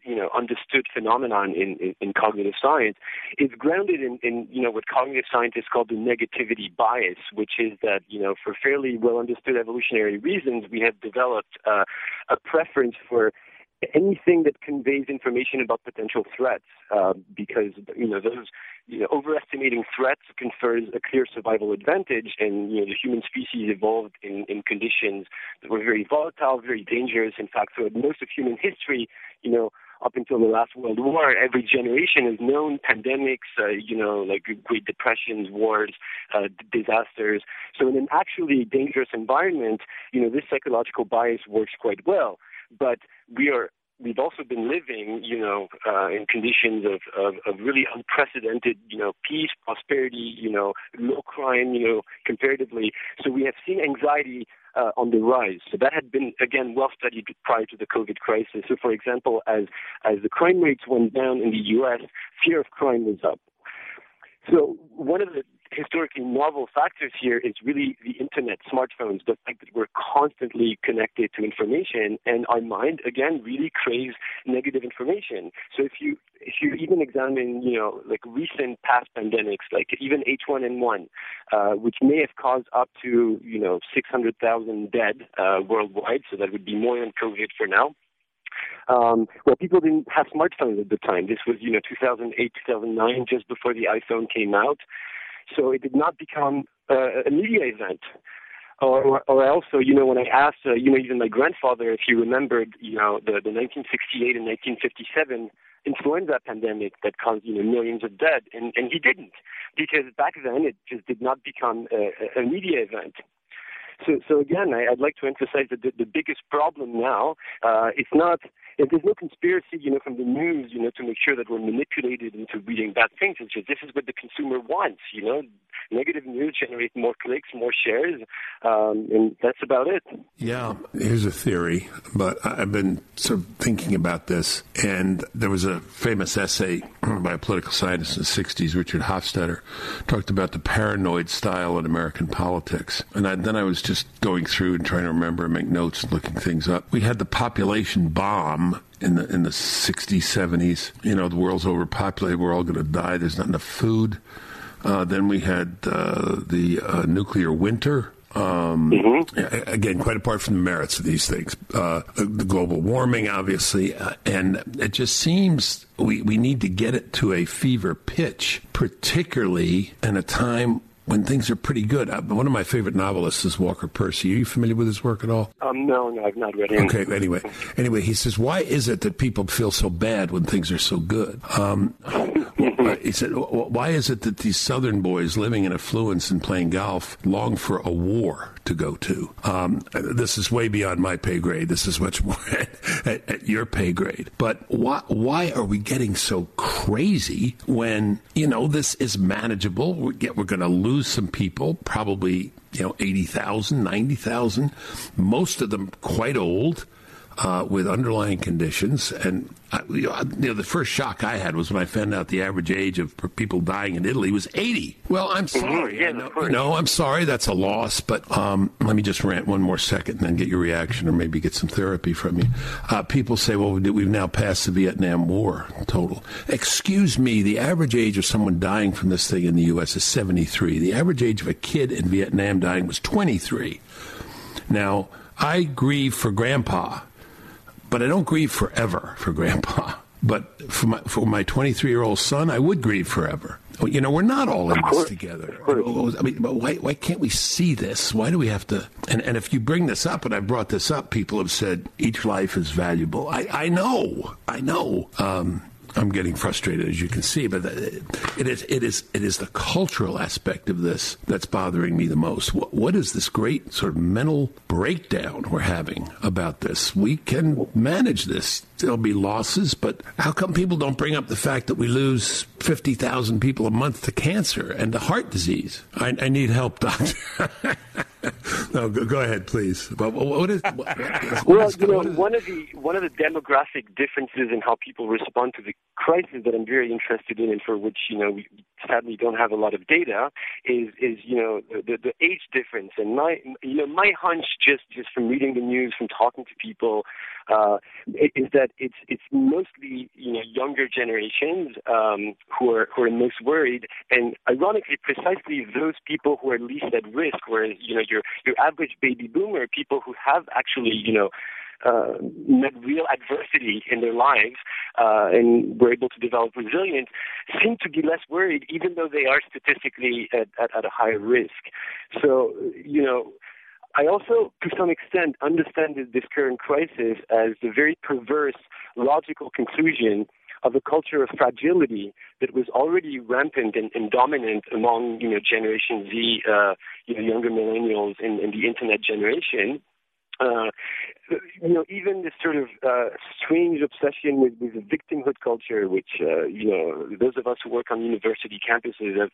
you know understood phenomenon in, in, in cognitive science is grounded in, in you know what cognitive scientists call the negativity bias, which is that you know for fairly well understood evolutionary reasons we have developed uh, a preference for anything that conveys information about potential threats, uh, because you know those you know overestimating threats confers a clear survival advantage, and you know the human species evolved in, in conditions that were very volatile, very dangerous. In fact, throughout most of human history, you know up until the last World War, every generation has known pandemics, uh, you know, like Great Depressions, wars, uh, disasters. So in an actually dangerous environment, you know, this psychological bias works quite well. But we are we've also been living, you know, uh, in conditions of, of, of really unprecedented, you know, peace, prosperity, you know, low crime, you know, comparatively. So we have seen anxiety uh, on the rise. So that had been again well studied prior to the COVID crisis. So, for example, as as the crime rates went down in the U.S., fear of crime was up. So one of the historically novel factors here is really the internet, smartphones, the fact that we're constantly connected to information, and our mind again really craves negative information. So if you if you even examine, you know, like recent past pandemics, like even H1N1, uh, which may have caused up to you know 600,000 dead uh, worldwide, so that would be more than COVID for now. Um, well, people didn't have smartphones at the time. This was, you know, 2008, 2009, just before the iPhone came out. So it did not become uh, a media event. Or, or also, you know, when I asked, uh, you know, even my grandfather if he remembered, you know, the, the 1968 and 1957 influenza pandemic that caused, you know, millions of dead, and, and he didn't, because back then it just did not become a, a media event. So, so again, I, would like to emphasize that the, the biggest problem now, uh, it's not, there's no conspiracy, you know, from the news, you know, to make sure that we're manipulated into reading bad things. It's just this is what the consumer wants, you know. Negative news generates more clicks, more shares, um, and that's about it. Yeah, here's a theory, but I've been sort of thinking about this, and there was a famous essay by a political scientist in the 60s, Richard Hofstadter, talked about the paranoid style in American politics. And I, then I was just going through and trying to remember and make notes and looking things up. We had the population bomb in the in the 60s, 70s. You know, the world's overpopulated. We're all going to die. There's not enough food. Uh, then we had uh, the uh, nuclear winter. Um, mm-hmm. Again, quite apart from the merits of these things, uh, the global warming, obviously, uh, and it just seems we, we need to get it to a fever pitch, particularly in a time when things are pretty good. Uh, one of my favorite novelists is Walker Percy. Are you familiar with his work at all? Um, no, no, I've not read him. Okay, anyway, anyway, he says, why is it that people feel so bad when things are so good? Um, he said, why is it that these Southern boys living in affluence and playing golf long for a war to go to? Um, this is way beyond my pay grade. This is much more at, at, at your pay grade. But why, why are we getting so crazy when, you know, this is manageable? We're, we're going to lose some people, probably, you know, 80,000, 90,000, most of them quite old uh, with underlying conditions. And I, you, know, you know, the first shock I had was when I found out the average age of people dying in Italy was 80. Well, I'm mm-hmm. sorry. Yeah, know, no, I'm sorry. That's a loss. But um, let me just rant one more second and then get your reaction or maybe get some therapy from you. Uh, people say, well, we've now passed the Vietnam War total. Excuse me, the average age of someone dying from this thing in the U.S. is 73. The average age of a kid in Vietnam dying was 23. Now, I grieve for grandpa but I don't grieve forever for grandpa. But for my for my 23 year old son, I would grieve forever. You know, we're not all in this together. I mean, but why why can't we see this? Why do we have to? And and if you bring this up, and I brought this up, people have said each life is valuable. I I know, I know. Um, I'm getting frustrated, as you can see, but it is it is it is the cultural aspect of this that's bothering me the most. What, what is this great sort of mental breakdown we're having about this? We can manage this. There'll be losses, but how come people don't bring up the fact that we lose fifty thousand people a month to cancer and to heart disease? I, I need help, doctor. no, go, go, ahead, please. But what is? What, well, you know, one of the one of the demographic differences in how people respond to the crisis that I'm very interested in, and for which you know we sadly don't have a lot of data, is is you know the, the age difference. And my you know my hunch just just from reading the news, from talking to people, uh, is that it's it's mostly you know younger generations um, who are who are most worried, and ironically, precisely those people who are least at risk, whereas you know your your average baby boomer, people who have actually you know uh, met real adversity in their lives uh, and were able to develop resilience seem to be less worried, even though they are statistically at, at, at a higher risk. So, you know, I also, to some extent, understand this current crisis as the very perverse logical conclusion of a culture of fragility that was already rampant and, and dominant among, you know, Generation Z, uh, you know, younger millennials and, and the Internet generation. Uh, you know, even this sort of uh, strange obsession with, with victimhood culture, which, uh, you know, those of us who work on university campuses have,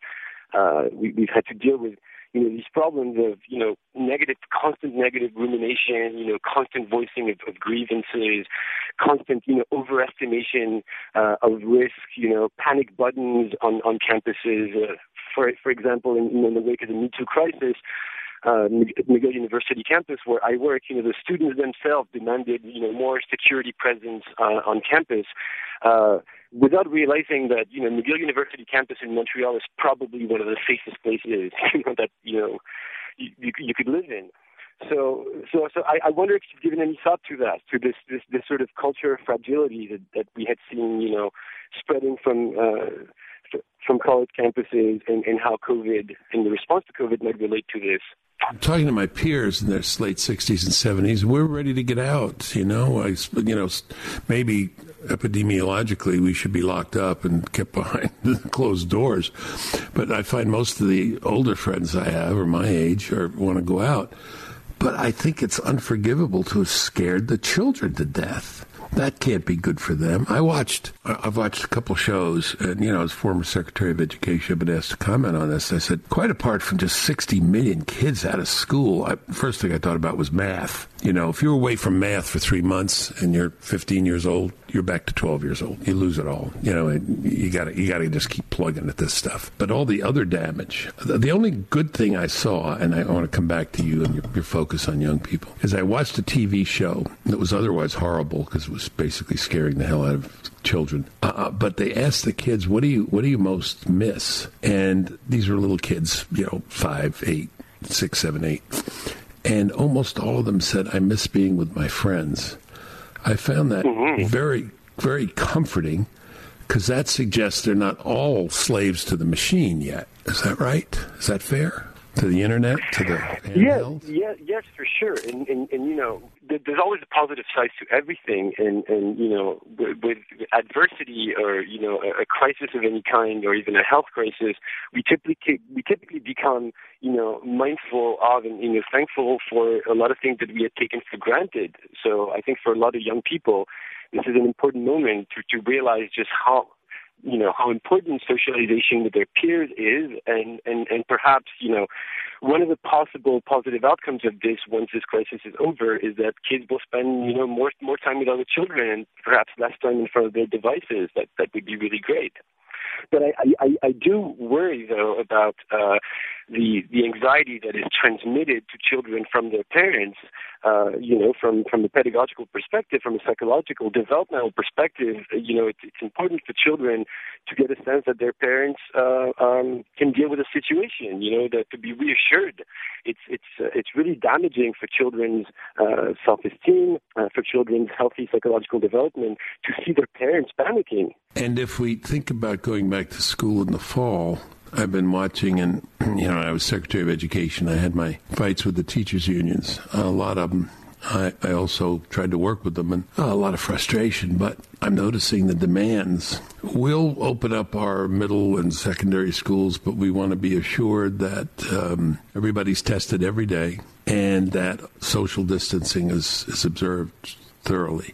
uh, we, we've had to deal with, you know, these problems of, you know, negative, constant negative rumination, you know, constant voicing of, of grievances, constant, you know, overestimation uh, of risk, you know, panic buttons on, on campuses. Uh, for, for example, in, in the wake of the Me Too crisis, uh, McGill University campus where I work, you know, the students themselves demanded, you know, more security presence uh, on campus, uh, without realizing that, you know, McGill University campus in Montreal is probably one of the safest places, you know, that, you know, you, you, could live in. So, so, so I, I wonder if you've given any thought to that, to this, this, this sort of culture of fragility that, that we had seen, you know, spreading from, uh, from college campuses and, and how COVID and the response to COVID might relate to this. I'm talking to my peers in their late 60s and 70s. We're ready to get out. You know, I, you know, maybe epidemiologically we should be locked up and kept behind closed doors. But I find most of the older friends I have, or my age, or want to go out. But I think it's unforgivable to have scared the children to death that can't be good for them. I watched, I've watched a couple shows, and you know, as former Secretary of Education, I've been asked to comment on this. I said, quite apart from just 60 million kids out of school, I, first thing I thought about was math. You know, if you're away from math for three months and you're 15 years old, you're back to 12 years old. You lose it all. You know, you got to you got to just keep plugging at this stuff. But all the other damage. The only good thing I saw, and I want to come back to you and your, your focus on young people, is I watched a TV show that was otherwise horrible because it was basically scaring the hell out of children. Uh, uh, but they asked the kids, "What do you what do you most miss?" And these were little kids, you know, five, eight, six, seven, eight and almost all of them said, I miss being with my friends. I found that mm-hmm. very, very comforting because that suggests they're not all slaves to the machine yet. Is that right? Is that fair? To the internet, to the handheld? Yeah, yeah, yes, for sure. And, and, and you know, there's always a positive side to everything, and and you know, with, with adversity or you know a, a crisis of any kind, or even a health crisis, we typically we typically become you know mindful of and you know thankful for a lot of things that we had taken for granted. So I think for a lot of young people, this is an important moment to to realize just how you know how important socialization with their peers is and and and perhaps you know one of the possible positive outcomes of this once this crisis is over is that kids will spend you know more more time with other children and perhaps less time in front of their devices. That that would be really great. But I, I, I do worry, though, about uh, the the anxiety that is transmitted to children from their parents. Uh, you know, from from a pedagogical perspective, from a psychological developmental perspective, you know, it's, it's important for children to get a sense that their parents uh, um, can deal with a situation. You know, that to be reassured. It's it's uh, it's really damaging for children's uh, self-esteem, uh, for children's healthy psychological development to see their parents panicking. And if we think about going back to school in the fall, I've been watching, and you know, I was Secretary of Education. I had my fights with the teachers' unions. A lot of them. I, I also tried to work with them, and a lot of frustration. But I'm noticing the demands. We'll open up our middle and secondary schools, but we want to be assured that um, everybody's tested every day and that social distancing is, is observed thoroughly.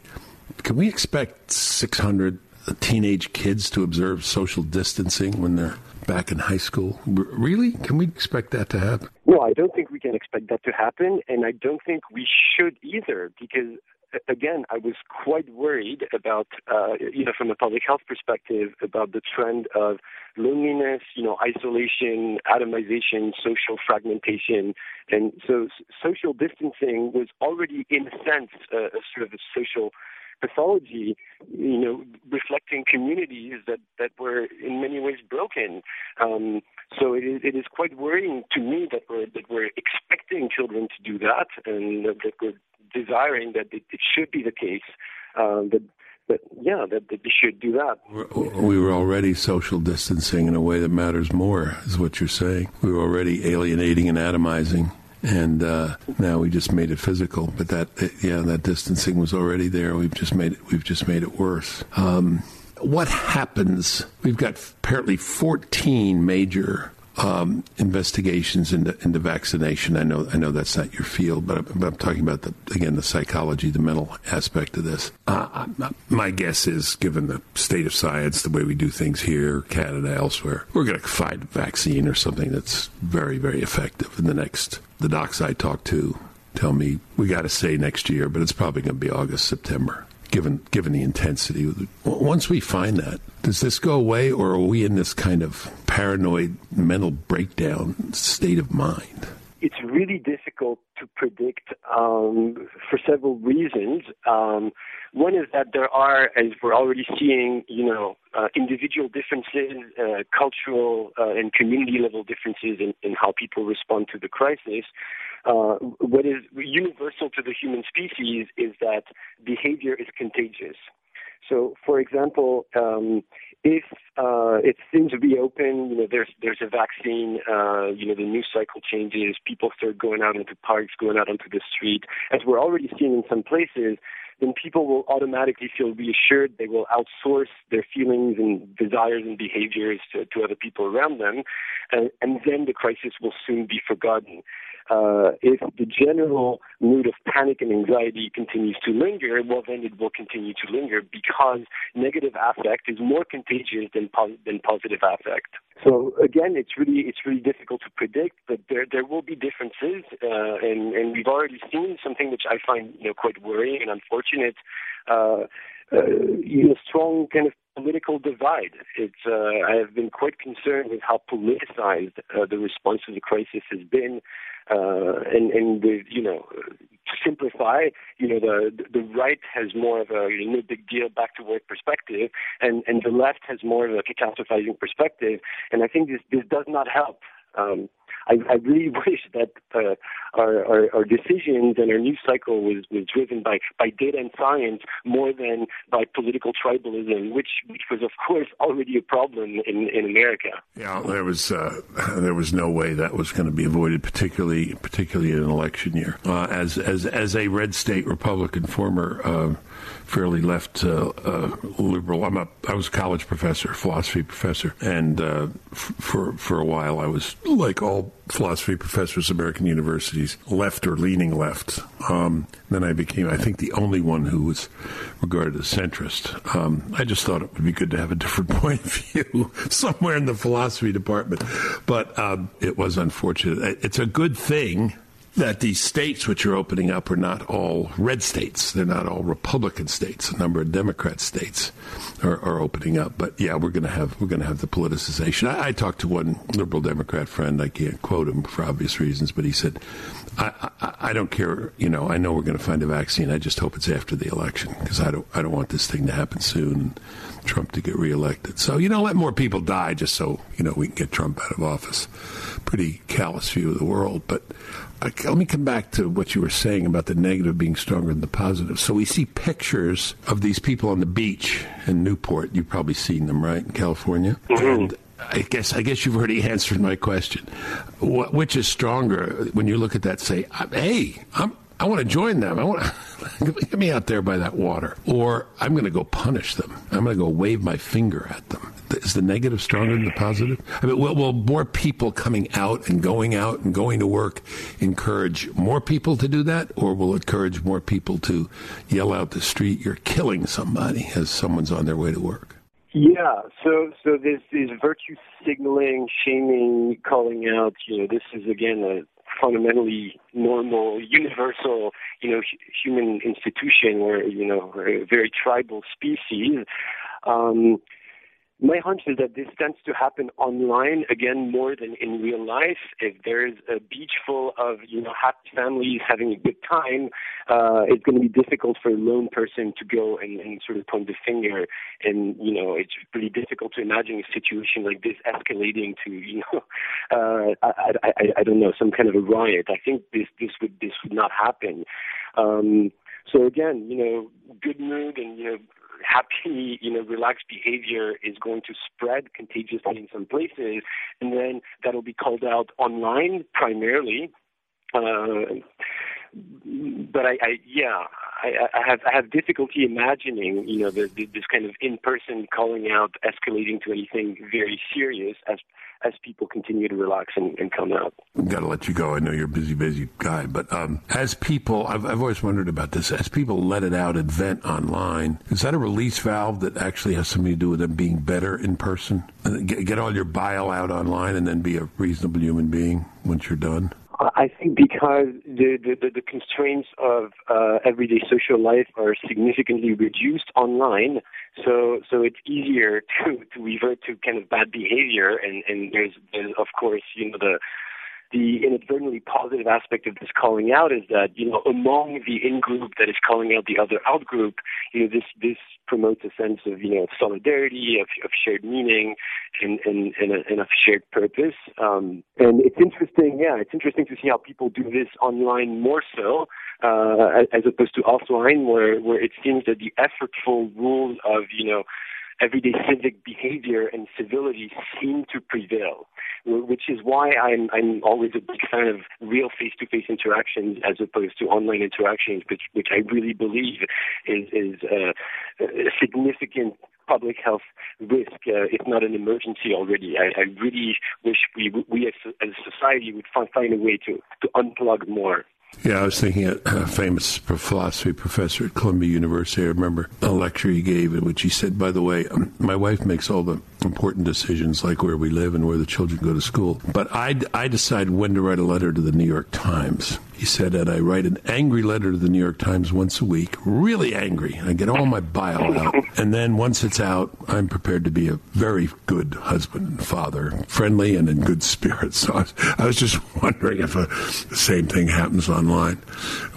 Can we expect 600 teenage kids to observe social distancing when they're back in high school. Really? Can we expect that to happen? No, I don't think we can expect that to happen, and I don't think we should either, because again, I was quite worried about, uh, you know, from a public health perspective, about the trend of loneliness, you know, isolation, atomization, social fragmentation, and so social distancing was already, in a sense, uh, a sort of a social pathology, you know, reflecting communities that, that were in many ways broken. Um, so it is, it is quite worrying to me that we're, that we're expecting children to do that and that we're desiring that it, it should be the case. Um, that but yeah, that, that they should do that. We were already social distancing in a way that matters more, is what you're saying. We were already alienating and atomizing and uh, now we just made it physical. But that, yeah, that distancing was already there. We've just made it. We've just made it worse. Um, what happens? We've got apparently 14 major um, investigations into, into vaccination. I know I know that's not your field, but I'm, I'm talking about the again the psychology, the mental aspect of this. Uh, my guess is, given the state of science, the way we do things here, Canada, elsewhere, we're going to find a vaccine or something that's very very effective in the next. The docs I talk to tell me we got to say next year, but it's probably going to be August September given given the intensity. Once we find that, does this go away, or are we in this kind of paranoid mental breakdown state of mind? It's really difficult to predict um, for several reasons. Um, one is that there are, as we're already seeing, you know, uh, individual differences, uh, cultural uh, and community level differences in, in, how people respond to the crisis. Uh, what is universal to the human species is that behavior is contagious. So, for example, um, if uh, to be open, you know, there's there's a vaccine, uh, you know, the news cycle changes, people start going out into parks, going out onto the street, as we're already seeing in some places, then people will automatically feel reassured. They will outsource their feelings and desires and behaviors to, to other people around them, and, and then the crisis will soon be forgotten uh, if the general mood of panic and anxiety continues to linger, well, then it will continue to linger because negative affect is more contagious than, than positive affect. So again, it's really it's really difficult to predict, but there there will be differences, uh, and and we've already seen something which I find you know quite worrying and unfortunate. Uh, uh, you know, strong kind of political divide. It's uh, I have been quite concerned with how politicized uh, the response to the crisis has been, uh, and and the, you know to simplify, you know the the right has more of a you know big deal back to work perspective, and and the left has more of a catastrophizing perspective, and I think this this does not help. Um, I, I really wish that uh, our, our, our decisions and our news cycle was, was driven by, by data and science more than by political tribalism, which which was of course already a problem in, in America. Yeah, there was uh, there was no way that was going to be avoided, particularly particularly in an election year. Uh, as as as a red state Republican former uh, fairly left uh, uh, liberal. I'm a I was a college professor, philosophy professor, and uh, f- for for a while I was like all philosophy professors, at American universities, left or leaning left. Um, then I became, I think, the only one who was regarded as centrist. Um, I just thought it would be good to have a different point of view somewhere in the philosophy department, but um, it was unfortunate. It's a good thing that these states which are opening up are not all red states. They're not all Republican states. A number of Democrat states are, are opening up. But yeah, we're going to have we're going to have the politicization. I, I, talked to one liberal Democrat friend. I can't quote him for obvious reasons, but he said, I, I, I don't care. You know, I know we're going to find a vaccine. I just hope it's after the election because I don't I don't want this thing to happen soon." Trump to get reelected. So, you know, let more people die just so, you know, we can get Trump out of office. Pretty callous view of the world. But let me come back to what you were saying about the negative being stronger than the positive. So we see pictures of these people on the beach in Newport. You've probably seen them, right, in California? Mm-hmm. And I guess I guess you've already answered my question. What, which is stronger when you look at that? Say, hey, I'm I want to join them. I want to get me out there by that water, or I'm going to go punish them. I'm going to go wave my finger at them. Is the negative stronger than the positive? I mean, will, will more people coming out and going out and going to work encourage more people to do that, or will it encourage more people to yell out the street, "You're killing somebody" as someone's on their way to work? Yeah, so so this is virtue signaling, shaming, calling out. You know, this is again a fundamentally normal, universal, you know, h- human institution where, you know, we're a very tribal species. Um, my hunch is that this tends to happen online again more than in real life. If there's a beach full of you know happy families having a good time, uh, it's going to be difficult for a lone person to go and, and sort of point the finger. And you know it's pretty difficult to imagine a situation like this escalating to you know uh, I, I, I don't know some kind of a riot. I think this this would this would not happen. Um, so again, you know, good mood and you know happy, you know, relaxed behavior is going to spread contagiously in some places, and then that'll be called out online primarily. Uh, but I, I yeah, I, I have I have difficulty imagining, you know, the, the, this kind of in-person calling out escalating to anything very serious as as people continue to relax and, and come out. Got to let you go. I know you're a busy, busy guy, but um, as people, I've, I've always wondered about this. As people let it out and vent online, is that a release valve that actually has something to do with them being better in person? Get, get all your bile out online and then be a reasonable human being once you're done. I think because the, the, the constraints of uh, everyday social life are significantly reduced online, so so it's easier to, to revert to kind of bad behavior, and, and there's, there's of course you know the the inadvertently positive aspect of this calling out is that you know among the in group that is calling out the other out group, you know this this promotes a sense of you know solidarity, of, of shared meaning, and and and, a, and shared purpose. Um, and it's interesting, yeah, it's interesting to see how people do this online more so uh, as opposed to offline, where where it seems that the effortful rules of you know everyday civic behavior and civility seem to prevail, which is why I'm, I'm always a big fan of real face-to-face interactions as opposed to online interactions, which, which I really believe is, is uh, a significant public health risk, uh, if not an emergency already. I, I really wish we, we as, as a society would find, find a way to, to unplug more. Yeah, I was thinking a famous philosophy professor at Columbia University. I remember a lecture he gave in which he said, by the way, um, my wife makes all the important decisions like where we live and where the children go to school. But I, I decide when to write a letter to the New York Times. He said that I write an angry letter to the New York Times once a week, really angry. I get all my bile out. And then once it's out, I'm prepared to be a very good husband and father, friendly and in good spirits. So I was, I was just wondering if a, the same thing happens online.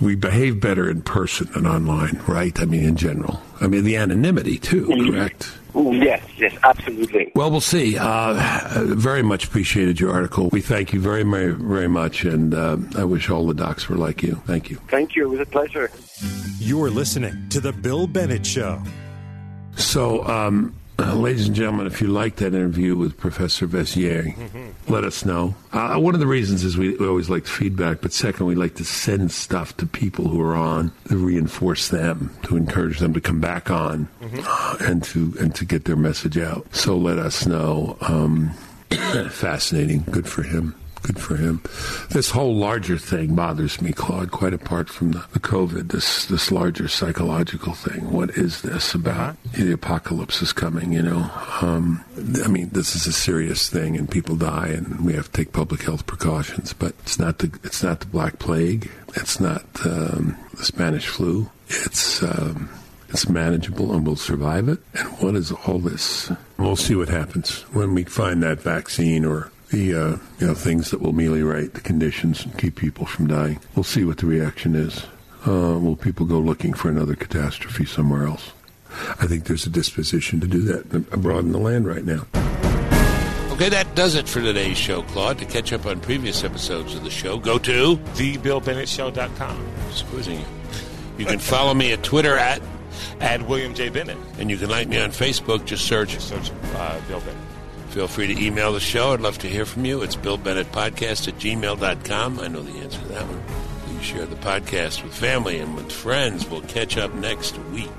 We behave better in person than online, right? I mean, in general. I mean, the anonymity, too, correct? Yes, yes, absolutely. Well, we'll see. Uh, very much appreciated your article. We thank you very, very, very much, and uh, I wish all the docs were like you. Thank you. Thank you. It was a pleasure. You're listening to The Bill Bennett Show. So, um, uh, ladies and gentlemen, if you like that interview with Professor Veissiere, mm-hmm. let us know. Uh, one of the reasons is we, we, always like feedback, but second, we like to send stuff to people who are on to reinforce them, to encourage them to come back on, mm-hmm. uh, and to and to get their message out. So let us know. Um, fascinating. Good for him. Good for him. This whole larger thing bothers me, Claude, quite apart from the, the COVID, this this larger psychological thing. What is this about? Uh-huh. The apocalypse is coming, you know. Um, I mean, this is a serious thing and people die and we have to take public health precautions, but it's not the, it's not the Black Plague. It's not um, the Spanish flu. It's, um, it's manageable and we'll survive it. And what is all this? We'll see what happens when we find that vaccine or the uh, you know things that will ameliorate the conditions and keep people from dying. We'll see what the reaction is. Uh, will people go looking for another catastrophe somewhere else? I think there's a disposition to do that abroad in the land right now. Okay, that does it for today's show, Claude. To catch up on previous episodes of the show, go to thebillbennettshow.com. Squeezing you. You can follow me at Twitter at at William J. Bennett. And you can like me on Facebook. Just search. Just search uh, Bill Bennett. Feel free to email the show. I'd love to hear from you. It's Bill Bennett Podcast at gmail.com. I know the answer to that one. Please share the podcast with family and with friends. We'll catch up next week.